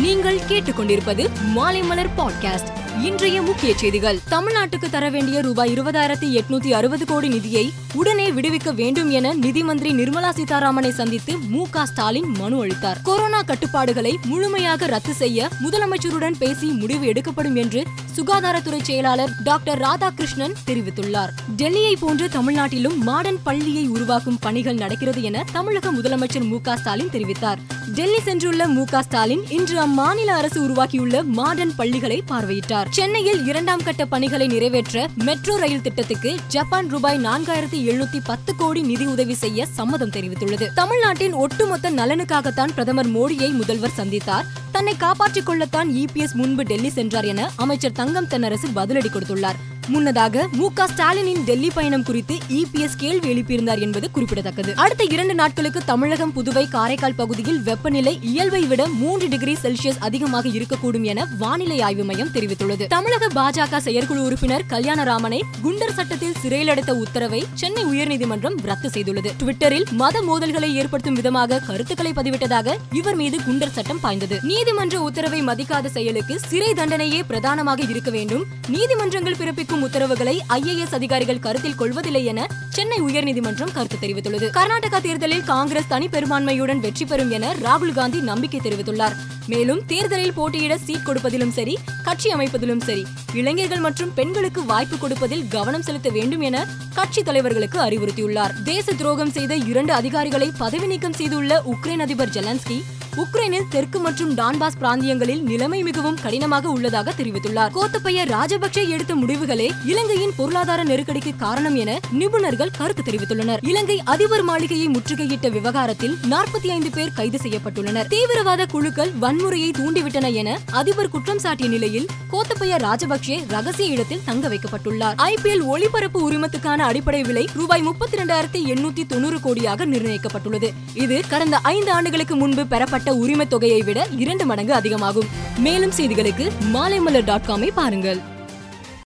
நீங்கள் கேட்டுக்கொண்டிருப்பது மாலைமலர் பாட்காஸ்ட் இன்றைய முக்கிய செய்திகள். தமிழ்நாட்டுக்கு தர வேண்டிய ரூபாய் இருபதாயிரத்தி எட்நூத்தி அறுபது கோடி நிதியை உடனே விடுவிக்க வேண்டும் என நிதி மந்திரி நிர்மலா சீதாராமனை சந்தித்து மு க ஸ்டாலின் மனு அளித்தார். கொரோனா கட்டுப்பாடுகளை முழுமையாக ரத்து செய்ய முதலமைச்சருடன் பேசி முடிவு எடுக்கப்படும் என்று சுகாதாரத்துறை செயலாளர் டாக்டர் ராதாகிருஷ்ணன் தெரிவித்துள்ளார். டெல்லியை போன்று தமிழ்நாட்டிலும் மாடர்ன் பள்ளியை உருவாக்கும் பணிகள் நடக்கிறது என தமிழக முதலமைச்சர் மு ஸ்டாலின் தெரிவித்தார். டெல்லி சென்றுள்ள மு ஸ்டாலின் இன்று அம்மாநில அரசு உருவாக்கியுள்ள மாடர்ன் பள்ளிகளை பார்வையிட்டார். சென்னையில் இரண்டாம் கட்ட பணிகளை நிறைவேற்ற மெட்ரோ ரயில் திட்டத்துக்கு ஜப்பான் ரூபாய் நான்காயிரத்தி எழுநூத்தி பத்து கோடி நிதி உதவி செய்ய சம்மதம் தெரிவித்துள்ளது. தமிழ்நாட்டின் ஒட்டுமொத்த நலனுக்காகத்தான் பிரதமர் மோடியை முதல்வர் சந்தித்தார். தன்னை காப்பாற்றிக் கொள்ளத்தான் இபிஎஸ் முன்பு டெல்லி சென்றார் என அமைச்சர் தங்கம் தென்னரசு பதிலடி கொடுத்துள்ளார். முன்னதாக மு க ஸ்டாலினின் டெல்லி பயணம் குறித்து இபிஎஸ் கேள்வி எழுப்பியிருந்தார் என்பது குறிப்பிடத்தக்கது. அடுத்த இரண்டு நாட்களுக்கு தமிழகம் புதுவை காரைக்கால் பகுதியில் வெப்பநிலை இயல்பை விட மூன்று டிகிரி செல்சியஸ் அதிகமாக இருக்கக்கூடும் என வானிலை ஆய்வு மையம் தெரிவித்துள்ளது. தமிழக பாஜக செயற்குழு உறுப்பினர் கல்யாணராமனை குண்டர் சட்டத்தில் சிறையில் அடைத்த உத்தரவை சென்னை உயர்நீதிமன்றம் ரத்து செய்துள்ளது. ட்விட்டரில் மத மோதல்களை ஏற்படுத்தும் விதமாக கருத்துக்களை பதிவிட்டதாக இவர் மீது குண்டர் சட்டம் பாய்ந்தது. நீதிமன்ற உத்தரவை மதிக்காத செயலுக்கு சிறை தண்டனையே பிரதானமாக இருக்க வேண்டும். நீதிமன்றங்கள் பிறப்பிக்கும் உத்தரவுகளை ஐஏஎஸ் அதிகாரிகள் கருத்தில் கொள்வதில்லை என சென்னை உயர்நீதிமன்றம் கருத்து தெரிவித்துள்ளது. கர்நாடகா தேர்தலில் காங்கிரஸ் தனி பெரும்பான்மையுடன் வெற்றி பெறும் என ராகுல் காந்தி நம்பிக்கை தெரிவித்துள்ளார். மேலும் தேர்தலில் போட்டியிட சீட் கொடுப்பதிலும் சரி கட்சி அமைப்பதிலும் சரி இளைஞர்கள் மற்றும் பெண்களுக்கு வாய்ப்பு கொடுப்பதில் கவனம் செலுத்த வேண்டும் என கட்சி தலைவர்களுக்கு அறிவுறுத்தியுள்ளார். தேச துரோகம் செய்த இரண்டு அதிகாரிகளை பதவி நீக்கம் செய்துள்ள உக்ரைன் அதிபர் ஜெலன்ஸ்கி உக்ரைனில் தெற்கு மற்றும் டான்பாஸ் பிராந்தியங்களில் நிலைமை மிகவும் கடினமாக உள்ளதாக தெரிவித்துள்ளார். கோத்தபய ராஜபக்சே எடுத்த முடிவுகளே இலங்கையின் பொருளாதார நெருக்கடிக்கு காரணம் என நிபுணர்கள் கருத்து தெரிவித்துள்ளனர். இலங்கை அதிபர் மாளிகையை முற்றுகையிட்ட விவகாரத்தில் நாற்பத்தி ஐந்து பேர் கைது செய்யப்பட்டுள்ளனர். தீவிரவாத குழுக்கள் வன்முறையை தூண்டிவிட்டன என அதிபர் குற்றம் சாட்டிய நிலையில் கோத்தபய ராஜபக்சே ரகசிய இடத்தில் தங்க வைக்கப்பட்டுள்ளார். ஐபிஎல் ஒளிபரப்பு உரிமத்துக்கான அடிப்படை விலை ரூபாய் முப்பத்தி இரண்டாயிரத்தி எண்ணூத்தி தொண்ணூறு கோடியாக நிர்ணயிக்கப்பட்டுள்ளது. இது கடந்த ஐந்து ஆண்டுகளுக்கு முன்பு பெறப்பட்ட உரிமத் தொகையை விட இரண்டு மடங்கு அதிகமாகும். மேலும் செய்திகளுக்கு மாலைமலர் டாட் காமை பாருங்கள்.